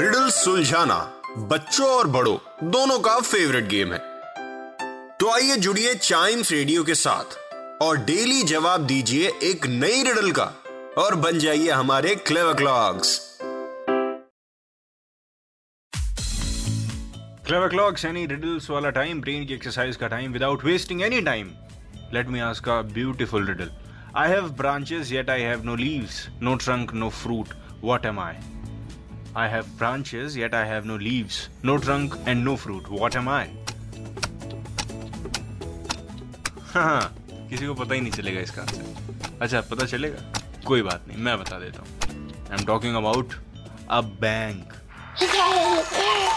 Riddle सुलझाना बच्चों और बड़ों, दोनों का फेवरेट गेम है। तो आइए जुड़िए चाइम्स रेडियो के साथ और डेली जवाब दीजिए एक नई रिडल का और बन जाइए हमारे क्लेव क्लॉक्स क्लेव क्लॉक्स एनी रिडल्स वाला टाइम ब्रेन की एक्सरसाइज का time without wasting any time let me ask a beautiful riddle I have branches yet I have no leaves no trunk no fruit what am I I have branches, yet I have no leaves, no trunk, and no fruit. What am I? हाँ किसी को पता ही नहीं चलेगा इसका answer अच्छा पता चलेगा? कोई बात नहीं मैं बता देता हूँ. I am talking about a bank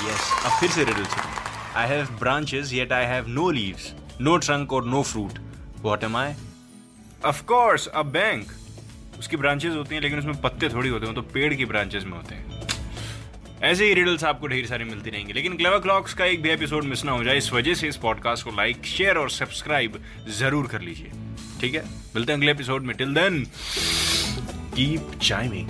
Yes, अब फिर से रिडल सुनो. I have branches yet I have no leaves no trunk और no fruit what am I of course a bank उसकी ब्रांचेस होती हैं लेकिन उसमें पत्ते थोड़ी होते हैं तो पेड़ की ब्रांचेस में होते हैं. ऐसे ही रिडल्स आपको ढेर सारी मिलती रहेंगी। लेकिन क्लेवर क्लॉक्स का एक भी एपिसोड मिस ना हो जाए, इस वजह से इस पॉडकास्ट को लाइक शेयर और सब्सक्राइब ज़रूर कर लीजिए। ठीक है? मिलते हैं अगले एपिसोड में। Till then keep chiming